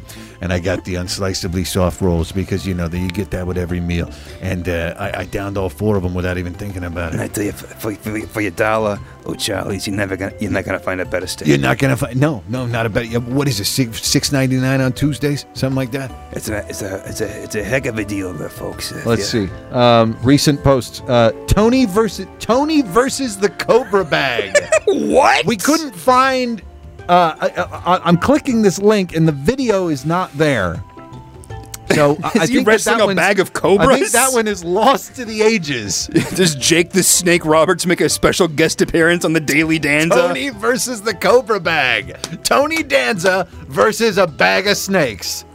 Speaker 4: and I got the unsliceably soft rolls because you know that you get that with every meal, and uh, I, I downed all four of them without even thinking about it.
Speaker 1: And I tell you, for, for, for your dollar, oh Charlie's, you're never gonna, you're not gonna find a better steak.
Speaker 4: You're not gonna find no, no, not a better. What is it? Six six ninety nine on Tuesdays, something like that.
Speaker 1: It's a, it's a, it's a, it's a heck of a deal, there, folks.
Speaker 2: Let's
Speaker 1: you-
Speaker 2: see. Um, recent posts. Uh, Tony versus Tony versus the Cobra Bag.
Speaker 1: What?
Speaker 2: we couldn't find. Uh, I, I, I'm clicking this link and the video is not there. So I, I
Speaker 1: Is he
Speaker 2: that
Speaker 1: wrestling
Speaker 2: that
Speaker 1: a bag of cobras?
Speaker 2: I think that one is lost to the ages.
Speaker 1: Does Jake the Snake Roberts make a special guest appearance on the Daily Danza?
Speaker 2: Tony versus the Cobra Bag. Tony Danza versus a bag of snakes.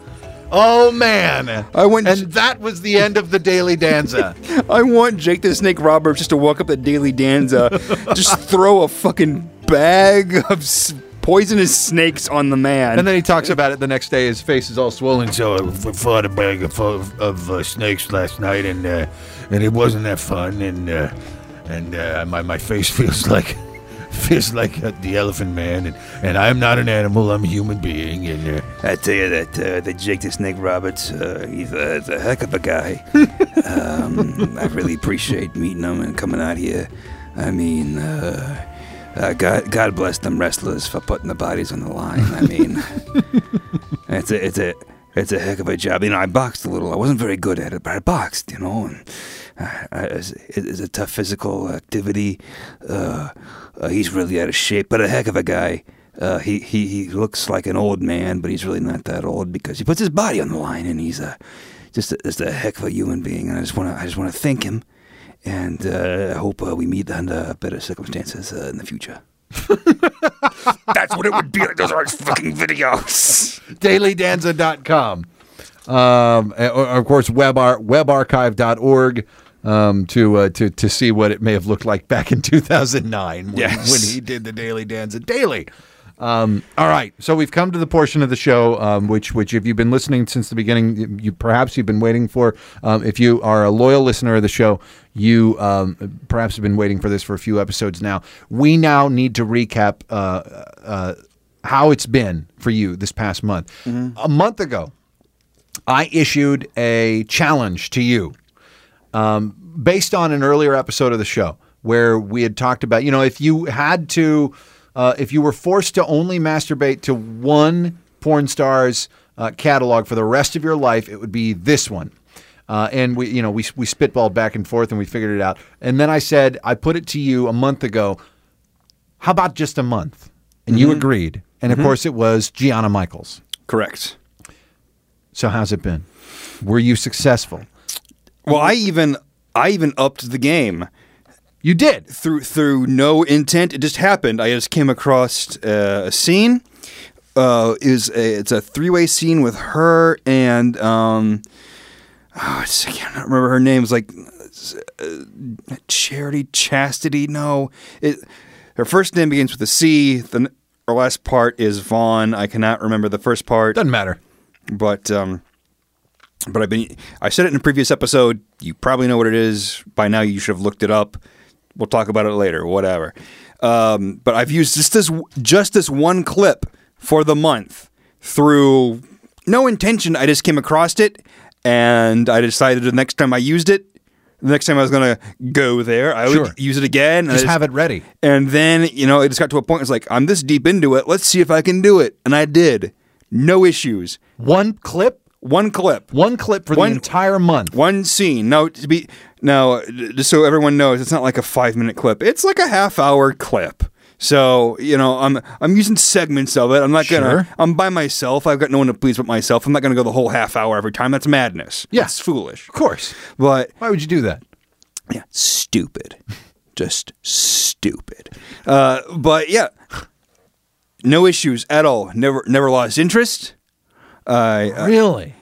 Speaker 2: Oh man!
Speaker 1: I went-
Speaker 2: and that was the end of the Daily Danza.
Speaker 1: I want Jake the Snake Roberts just to walk up the Daily Danza, just throw a fucking bag of s- poisonous snakes on the man.
Speaker 2: and then he talks about it the next day. His face is all swollen.
Speaker 4: So I fought a bag of, of, of uh, snakes last night, and uh, and it wasn't that fun, and uh, and uh, my my face feels like feels like uh, the Elephant Man, and, and I'm not an animal, I'm a human being, and uh,
Speaker 1: I tell you that uh, the Jake the Snake Roberts, uh, he's, a, he's a heck of a guy. um, I really appreciate meeting him and coming out here. I mean, uh, God, God bless them wrestlers for putting the bodies on the line. I mean, it's a, it's a, it's a heck of a job. You know, I boxed a little. I wasn't very good at it, but I boxed. You know, and uh, it's, it's a tough physical activity. Uh, uh, he's really out of shape, but a heck of a guy. Uh, he, he he looks like an old man, but he's really not that old because he puts his body on the line, and he's a just a, just a heck of a human being. And I just want to I just want to thank him, and uh, I hope uh, we meet under better circumstances uh, in the future. That's what it would be like. Those are fucking videos.
Speaker 2: dailydanza.com. Um, or, or of course, webar, webarchive.org um, to, uh, to, to see what it may have looked like back in 2009 when,
Speaker 1: Yes.
Speaker 2: when he did the Daily Danza Daily. Um, all right, so we've come to the portion of the show um, which, which, if you've been listening since the beginning, you, perhaps you've been waiting for. Um, if you are a loyal listener of the show, you um, perhaps have been waiting for this for a few episodes now. We now need to recap uh, uh, how it's been for you this past month. A month ago, I issued a challenge to you um, based on an earlier episode of the show where we had talked about, you know, if you had to, uh, if you were forced to only masturbate to one porn star's uh, catalog for the rest of your life, it would be this one. Uh, and we, you know, we we spitballed back and forth and we figured it out. And then I said, I put it to you a month ago. How about just a month? And you agreed. And of course, it was Gianna Michaels.
Speaker 1: Correct.
Speaker 2: So how's it been? Were you successful?
Speaker 1: Well, I even I even upped the game
Speaker 2: You did.
Speaker 1: through through no intent. It just happened. I just came across uh, a scene. Uh, is a, it's a three way scene with her and um, oh, it's, I can't remember her name. It's like uh, Charity Chastity. No, it her first name begins with a C. The her last part is Vaughn. I cannot remember the first part
Speaker 2: Doesn't matter.
Speaker 1: but um, but I've been I said it in a previous episode. You probably know what it is by now. You should have looked it up. We'll talk about it later. Whatever. Um, but I've used just this just this one clip for the month through no intention. I just came across it, and I decided the next time I used it, the next time I was gonna go there, I
Speaker 2: Sure.
Speaker 1: would use it again. and I
Speaker 2: Just have it ready.
Speaker 1: and then, you know, it just got to a point, it's like, I'm this deep into it. Let's see if I can do it. And I did. No issues.
Speaker 2: One clip,
Speaker 1: One clip.
Speaker 2: one clip for
Speaker 1: One-
Speaker 2: the entire month.
Speaker 1: One scene. Now, to be, now, just so everyone knows, it's not like a five minute clip. It's like a half hour clip. So, you know, I'm I'm using segments of it. I'm not gonna
Speaker 2: Sure.
Speaker 1: I'm by myself. I've got no one to please but myself. I'm not gonna go the whole half hour every time. That's madness.
Speaker 2: Yeah.
Speaker 1: That's foolish.
Speaker 2: Of course.
Speaker 1: But
Speaker 2: Why would you do that?
Speaker 1: yeah, stupid. Just stupid. Uh, but yeah, no issues at all. Never, never lost interest. Uh,
Speaker 2: Really?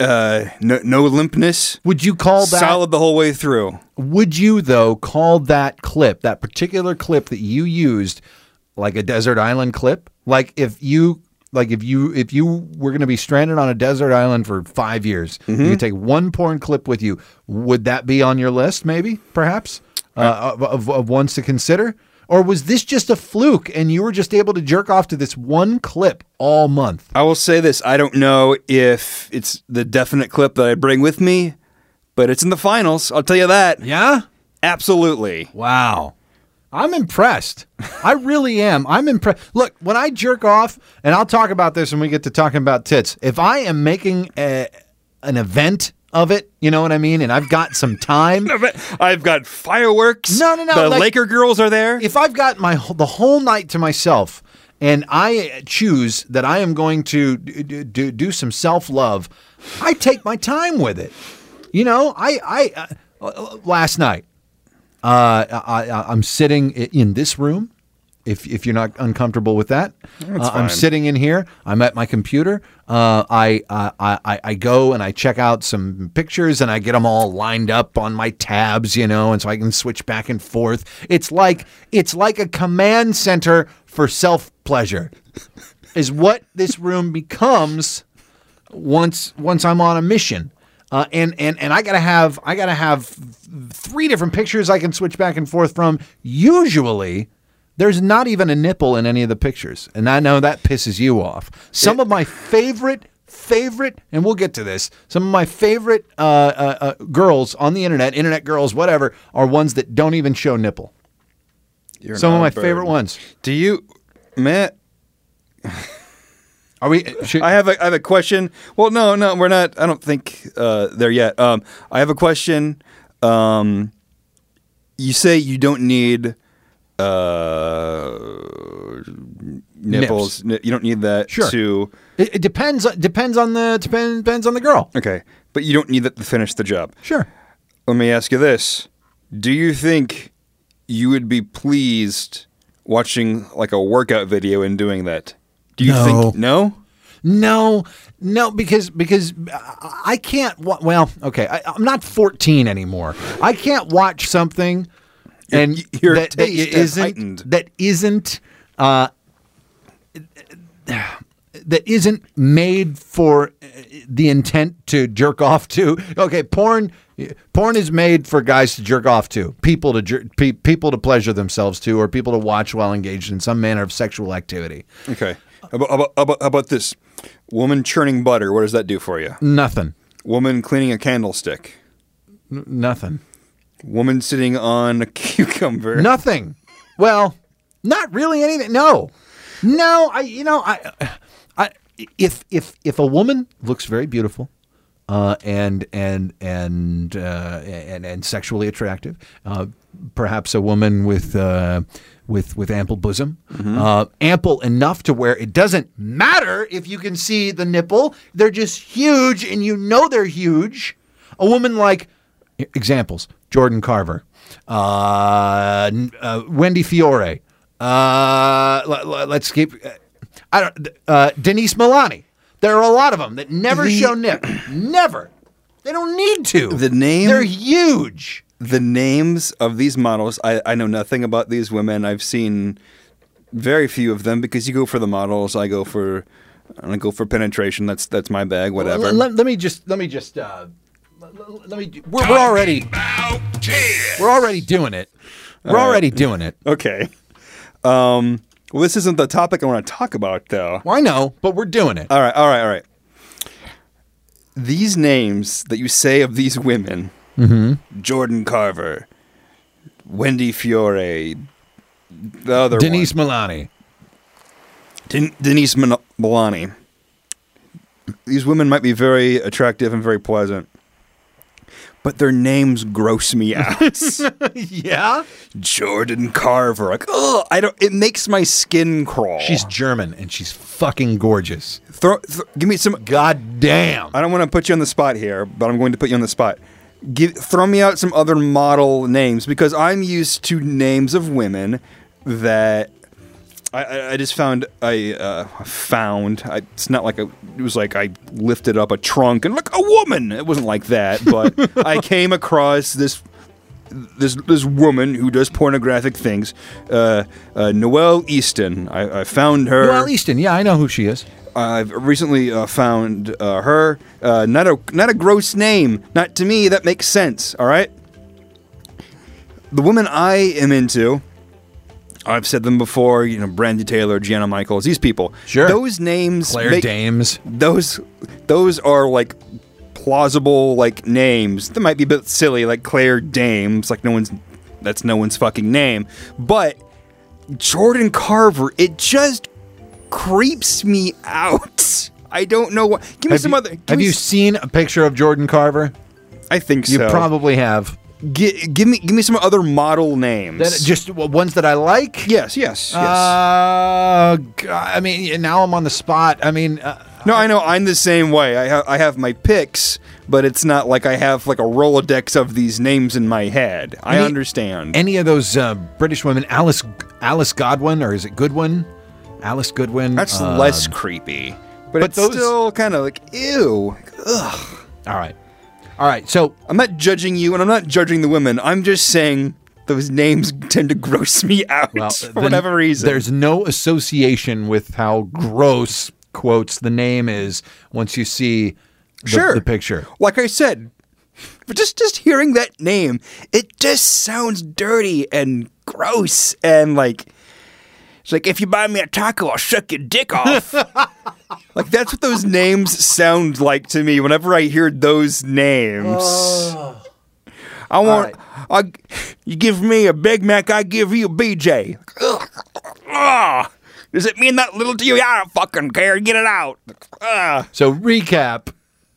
Speaker 1: uh, no, no limpness.
Speaker 2: Would you call that
Speaker 1: Solid the whole way through.
Speaker 2: Would you though call that clip, that particular clip that you used like a desert island clip? Like if you like if you if you were going to be stranded on a desert island for 5 years, you could take one porn clip with you, would that be on your list maybe, perhaps? Uh, of, of, of ones to consider? Or was this just a fluke and you were just able to jerk off to this one clip all month?
Speaker 1: I will say this: I don't know if it's the definite clip that I bring with me, but it's in the finals. I'll tell you that.
Speaker 2: Yeah?
Speaker 1: Absolutely.
Speaker 2: Wow. I'm impressed. I really am. I'm impressed. Look, when I jerk off, and I'll talk about this when we get to talking about tits, if I am making a, an event of it, you know what I mean, and I've got some time,
Speaker 1: I've got fireworks.
Speaker 2: No, no, no,
Speaker 1: The
Speaker 2: like-
Speaker 1: Laker girls are there.
Speaker 2: if I've got my the whole night to myself, and I choose that I am going to do, do, do some self love, I take my time with it. You know, I I uh, last night uh, I, I I'm sitting in this room. If, if you're not uncomfortable with that, uh, I'm sitting in here. I'm at my computer. Uh, I, uh, I I go and I check out some pictures and I get them all lined up on my tabs, you know, and so I can switch back and forth. It's like it's like a command center for self pleasure, is what this room becomes once once I'm on a mission. Uh, and and and I gotta have I gotta have three different pictures I can switch back and forth from. Usually, there's not even a nipple in any of the pictures, and I know that pisses you off. Some of my favorite favorite, and we'll get to this. Some of my favorite uh, uh, uh, girls on the internet, internet girls, whatever, are ones that don't even show nipple.
Speaker 1: You're
Speaker 2: Some of my
Speaker 1: bird.
Speaker 2: favorite ones.
Speaker 1: Do you, Matt?
Speaker 2: Are we? Should,
Speaker 1: I have a I have a question. Well, no, no, we're not. I don't think uh, there yet. Um, I have a question. Um, you say you don't need uh, nipples. Ni- You don't need that
Speaker 2: Sure.
Speaker 1: to.
Speaker 2: it, it depends. Depends on the depends depends on the girl.
Speaker 1: Okay, but you don't need that to finish the job.
Speaker 2: Sure.
Speaker 1: Let me ask you this: Do you think you would be pleased watching like a workout video and doing that? Do you
Speaker 2: No.
Speaker 1: think no?
Speaker 2: No, no, because because I I can't. wa- Well, okay, I, I'm not 14 anymore. I can't watch something and
Speaker 1: Your- your
Speaker 2: that, that isn't
Speaker 1: heightened.
Speaker 2: that isn't uh, that isn't made for uh, the intent to jerk off to. Okay, porn. Porn is made for guys to jerk off to, people to jer- pe- people to pleasure themselves to, or people to watch while engaged in some manner of sexual activity.
Speaker 1: Okay. About, how about, how about, how about this? Woman churning butter. What does that do for you?
Speaker 2: Nothing.
Speaker 1: Woman cleaning a candlestick.
Speaker 2: N- nothing.
Speaker 1: Woman sitting on a cucumber.
Speaker 2: Nothing. Well, not really anything. No, no. I, you know, I, I, if if if a woman looks very beautiful, uh, and and and uh, and and sexually attractive, uh, perhaps a woman with uh, with with ample bosom,
Speaker 1: Mm-hmm.
Speaker 2: uh, ample enough to where it doesn't matter if you can see the nipple; they're just huge, and you know they're huge. A woman like examples: Jordan Carver, uh, uh, Wendy Fiore. Uh, l- l- let's keep. I don't. Uh, Denise Milani. There are a lot of them that never
Speaker 1: The-
Speaker 2: show nip. Never. They don't need to.
Speaker 1: The name-
Speaker 2: They're huge.
Speaker 1: the names of these models I, I know nothing about these women i've seen very few of them because you go for the models i go for i go for penetration that's that's my bag whatever
Speaker 2: Let, let- let me just. Let me just. Let, me. We're, we're already. We're already doing it. We're already doing it.
Speaker 1: okay um well this isn't the topic i want to talk about though
Speaker 2: Well, I know, but we're doing it.
Speaker 1: all right all right all right these names that you say of these women jordan carver wendy fiore the other
Speaker 2: Denise
Speaker 1: one.
Speaker 2: Milani.
Speaker 1: Den- Denise Min- Milani. These women might be very attractive and very pleasant, but their names gross me out.
Speaker 2: yeah.
Speaker 1: Jordan Carver, like, oh, I don't. It makes my skin crawl.
Speaker 2: She's German and she's fucking gorgeous.
Speaker 1: throw, th- give me some.
Speaker 2: God damn.
Speaker 1: I don't want to put you on the spot here, but I'm going to put you on the spot. Give, throw me out some other model names because I'm used to names of women that I, I, just found I uh, found. I, it's not like a, it was like I lifted up a trunk and look a woman. It wasn't like that, but I came across this this this woman who does pornographic things, uh, uh, Noelle Easton. I, I found her.
Speaker 2: Well, Easton. Yeah, I know who she is.
Speaker 1: I've recently uh, found uh, her. Uh, not a not a gross name. Not to me. That makes sense. All right. The woman I am into. I've said them before. You know, Brandy Taylor, Gianna Michaels. These people.
Speaker 2: Sure.
Speaker 1: Those names.
Speaker 2: Claire
Speaker 1: make-
Speaker 2: Dames.
Speaker 1: Those those are like plausible like names. That might be a bit silly, like Claire Dames. Like no one's. That's no one's fucking name. But Jordan Carver. It just creeps me out. I don't know what. Give me
Speaker 2: Have
Speaker 1: some
Speaker 2: you,
Speaker 1: other.
Speaker 2: have you
Speaker 1: s-
Speaker 2: seen a picture of Jordan Carver?
Speaker 1: I think
Speaker 2: You
Speaker 1: so.
Speaker 2: You probably have.
Speaker 1: Gi- give me give me some other model names.
Speaker 2: That, just ones that I like.
Speaker 1: yes, yes, yes.
Speaker 2: Uh, g- I mean, now I'm on the spot. I mean, uh,
Speaker 1: no, I know. I'm the same way. I have I have my picks, but it's not like I have like a rolodex of these names in my head. I
Speaker 2: Any-
Speaker 1: understand.
Speaker 2: any of those uh, British women, Alice Alice Godwin, or is it Goodwin? Alice Goodwin.
Speaker 1: That's
Speaker 2: uh,
Speaker 1: less creepy, but,
Speaker 2: but
Speaker 1: it's
Speaker 2: those-
Speaker 1: still kind of like ew. Ugh.
Speaker 2: All right, all right. So
Speaker 1: I'm not judging you, and I'm not judging the women. I'm just saying those names tend to gross me out
Speaker 2: well,
Speaker 1: for whatever reason.
Speaker 2: there's no association with how gross quotes the name is once you see the,
Speaker 1: Sure.
Speaker 2: the picture.
Speaker 1: like I said, but just just hearing that name, it just sounds dirty and gross and like it's like if you buy me a taco, I'll suck your dick off. like that's what those names sound like to me whenever I hear those names. Oh. I want I, you give me a Big Mac, I give you a BJ. Ugh. Ugh. Does it mean that little to you? I don't fucking care. Get it out. Ugh.
Speaker 2: So recap,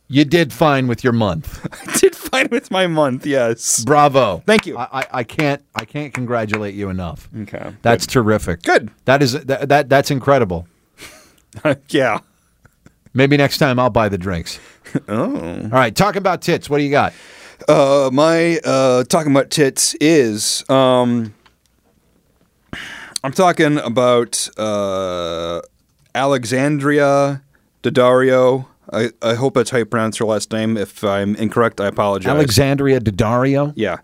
Speaker 2: you did fine with your month.
Speaker 1: I did fine with my month, yes.
Speaker 2: Bravo.
Speaker 1: Thank you.
Speaker 2: I, I, I can't I can't congratulate you enough.
Speaker 1: Okay.
Speaker 2: That's terrific.
Speaker 1: Good.
Speaker 2: That is that, that that's incredible.
Speaker 1: yeah.
Speaker 2: Maybe next time I'll buy the drinks.
Speaker 1: Oh.
Speaker 2: All right, talk about tits. What do you got?
Speaker 1: Uh, my uh, talking about tits is um, I'm talking about uh, Alexandria Daddario. I, I hope that's how you pronounce her last name. If I'm incorrect, I apologize.
Speaker 2: Alexandria Daddario.
Speaker 1: Yeah.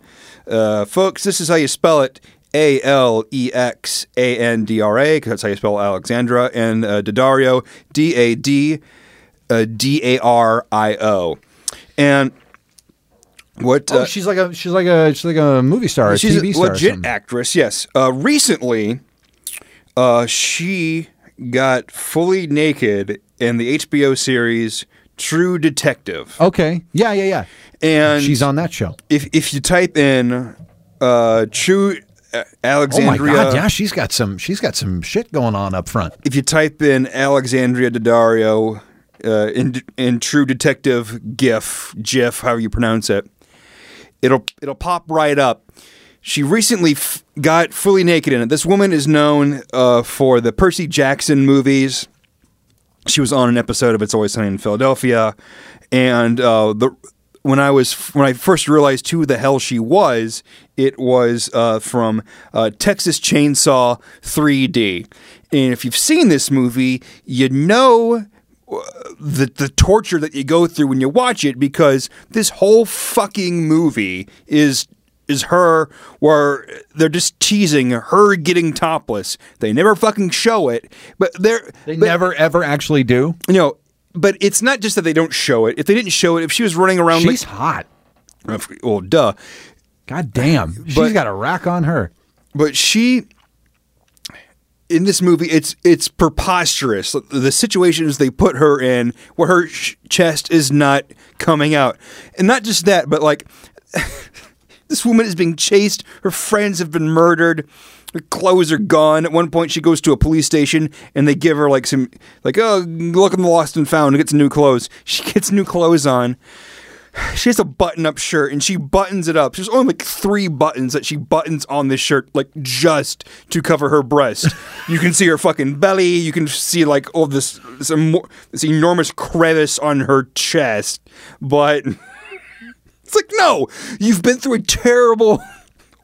Speaker 1: Uh, folks, this is how you spell it. A L E X A N D R A, because that's how you spell Alexandra, and uh, Daddario, D A D D A R I O. And what?
Speaker 2: Oh,
Speaker 1: uh,
Speaker 2: she's like a she's like a she's like a movie star, a
Speaker 1: she's
Speaker 2: TV
Speaker 1: a legit actress, yes. Uh, recently, uh, she got fully naked in the HBO series True Detective.
Speaker 2: Okay. Yeah, yeah, yeah.
Speaker 1: And
Speaker 2: She's on that show.
Speaker 1: if if you type in uh, True uh,
Speaker 2: Oh my
Speaker 1: Alexandria,
Speaker 2: god, yeah, she's got some she's got some shit going on up front.
Speaker 1: if you type in Alexandria Daddario uh, in in True Detective GIF GIF, however you pronounce it, it'll it'll pop right up. she recently f- got fully naked in it. This woman is known uh, for the Percy Jackson movies. She was on an episode of It's Always Sunny in Philadelphia, and uh, the when I was when I first realized who the hell she was, it was uh, from uh, Texas Chainsaw 3D. And if you've seen this movie, you know uh, the the torture that you go through when you watch it because this whole fucking movie is is her where they're just teasing her getting topless. They never fucking show it, but they're
Speaker 2: They
Speaker 1: but-
Speaker 2: never ever actually do.
Speaker 1: you know. But it's not just that they don't show it. If they didn't show it, if she was running around
Speaker 2: She's hot.
Speaker 1: Oh, like, well, duh.
Speaker 2: God damn. She's
Speaker 1: But-
Speaker 2: got a rack on her.
Speaker 1: but she in this movie it's it's preposterous the situations they put her in where her sh- chest is not coming out and not just that but like this woman is being chased her friends have been murdered her clothes are gone at one point she goes to a police station and they give her like some like oh look in the lost and found and gets new clothes she gets new clothes on she has a button up shirt and she buttons it up. There's only like three buttons that she buttons on this shirt, like just to cover her breast. you can see her fucking belly. You can see like all this this, emo- this enormous crevice on her chest. But it's like, no, you've been through a terrible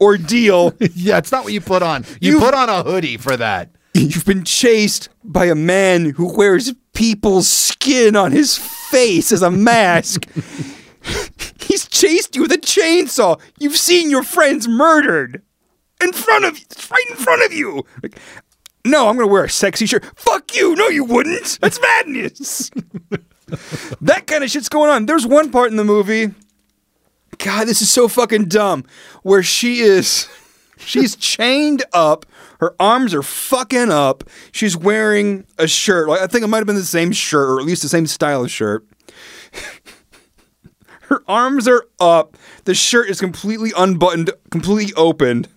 Speaker 1: ordeal.
Speaker 2: Yeah, it's not what you put on. You,
Speaker 1: You-
Speaker 2: put on a hoodie for that.
Speaker 1: You've been chased by a man who wears people's skin on his face as a mask. He's chased you with a chainsaw. You've seen your friends murdered in front of it's right in front of you. Like, no, I'm gonna wear a sexy shirt. Fuck you. No, you wouldn't. That's madness. that kind of shit's going on. There's one part in the movie. God, this is so fucking dumb. Where she is, she's chained up. Her arms are fucking up. She's wearing a shirt. Like I think it might have been the same shirt, or at least the same style of shirt. Her arms are up. The shirt is completely unbuttoned, completely opened.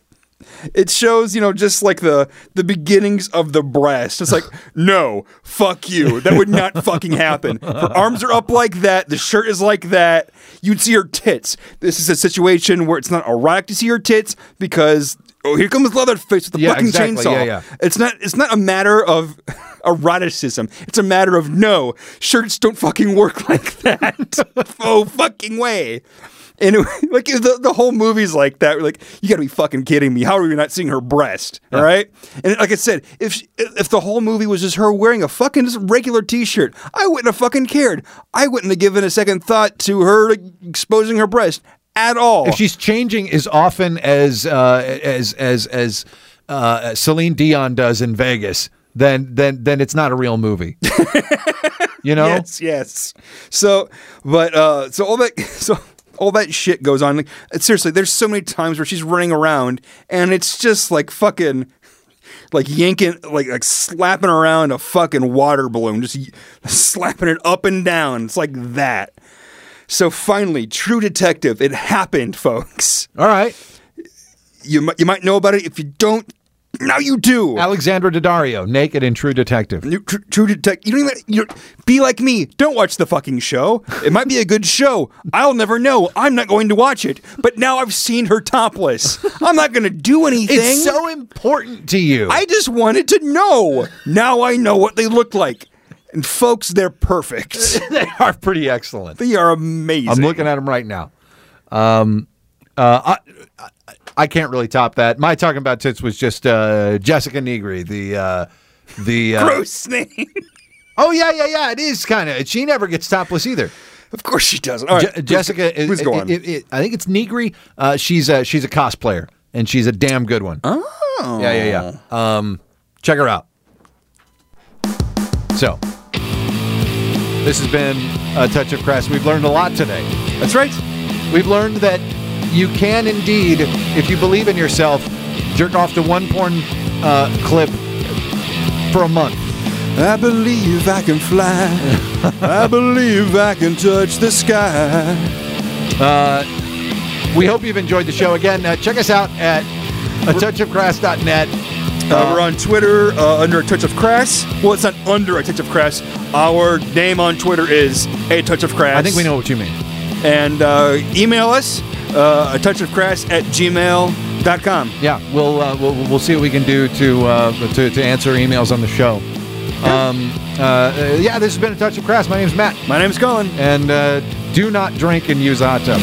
Speaker 1: It shows, you know, just like the the beginnings of the breast. It's like, no, fuck you. That would not fucking happen. Her arms are up like that. The shirt is like that. You'd see her tits. This is a situation where it's not erotic to see her tits because oh, here comes Leatherface with the
Speaker 2: Yeah,
Speaker 1: fucking
Speaker 2: exactly.
Speaker 1: chainsaw.
Speaker 2: Yeah, yeah.
Speaker 1: It's not. It's not a matter of eroticism. It's a matter of no shirts don't fucking work like that. oh fucking way. And it- like the, the whole movie's like that. We're like, you gotta be fucking kidding me. How are we not seeing her breast? All right. And like I said, if she- if the whole movie was just her wearing a fucking just regular t-shirt, I wouldn't have fucking cared. I wouldn't have given a second thought to her exposing her breast at all.
Speaker 2: If she's changing as often as uh, as as as uh, Celine Dion does in Vegas, then then then it's not a real movie. you know?
Speaker 1: Yes, yes. So, but uh, so all that, so all that shit goes on. Like, uh, seriously, there's so many times where she's running around, and it's just like fucking, like yanking, like like slapping around a fucking water balloon, just y- slapping it up and down. It's like that. So finally, True Detective, it happened, folks.
Speaker 2: All right.
Speaker 1: You you might know about it. If you don't, now you do.
Speaker 2: Alexandra Daddario, naked in True Detective.
Speaker 1: New- True, True Detective. You don't even. You be like me. Don't watch the fucking show. It might be a good show. I'll never know. I'm not going to watch it. But now I've seen her topless. I'm not going to do anything.
Speaker 2: It's so important to you.
Speaker 1: I just wanted to know. Now I know what they look like. And folks, they're perfect.
Speaker 2: they are pretty excellent.
Speaker 1: They are amazing.
Speaker 2: I'm looking at them right now. Um, uh, I, I, can't really top that. My talking about tits was just uh, Jessica Negri, the uh, the. Uh,
Speaker 1: Gross name.
Speaker 2: oh yeah, yeah, yeah. It is kind of. She never gets topless either.
Speaker 1: of course she doesn't. All right,
Speaker 2: Je- Jessica,
Speaker 1: Please, please go on.
Speaker 2: it- it- I think it's Negri. Uh, she's a she's a cosplayer, and she's a damn good one.
Speaker 1: oh.
Speaker 2: Yeah, yeah, yeah. Um, check her out. So, this has been a touch of crass. We've learned a lot today.
Speaker 1: That's right.
Speaker 2: We've learned that you can indeed, if you believe in yourself, jerk off to one porn uh, clip for a month.
Speaker 1: I believe I can fly. I believe I can touch the sky.
Speaker 2: We hope you've enjoyed the show. Again, uh, check us out at a touchofcrass.net.
Speaker 1: Uh, we're on Twitter uh, under a touch of crass. Well, it's not under a touch of crass. Our name on Twitter is a touch of crass.
Speaker 2: I think we know what you mean.
Speaker 1: And uh, email us uh, a touch of crass at gmail.com.
Speaker 2: Yeah, we'll, uh, we'll we'll see what we can do to uh, to, to answer emails on the show. Um, uh, yeah, this has been a touch of crass. My name's Matt,
Speaker 1: My name's Colin.
Speaker 2: and uh, do not drink and use a hot tub.